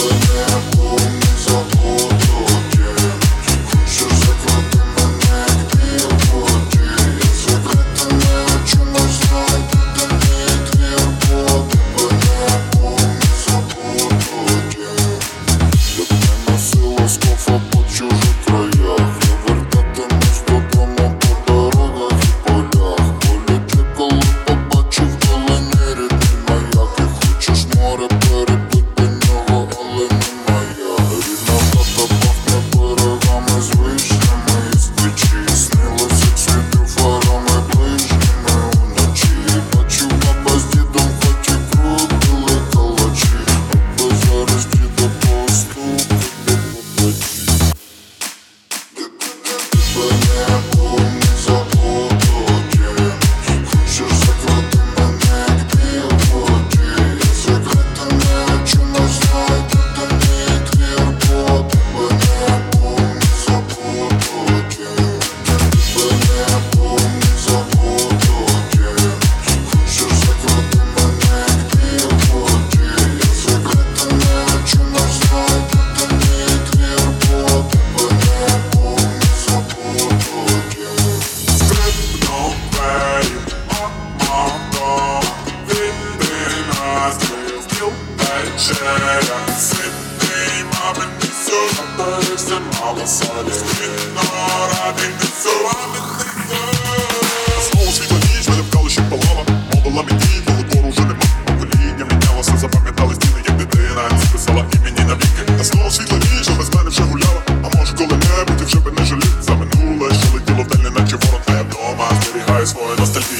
Тебе не мера Знову світла ніч, мене вкали, що палала Мовила мені, коли двору вже нема Покоління мінялося, запам'ятали стіни, як дитина Списала імені навіки Та знову світла ніч, а без мене вже гуляла. А може коли-небудь вже би не жалів За що летіло вдаль, не наче ворон Та я вдома. Зберігаю свою ностальгію.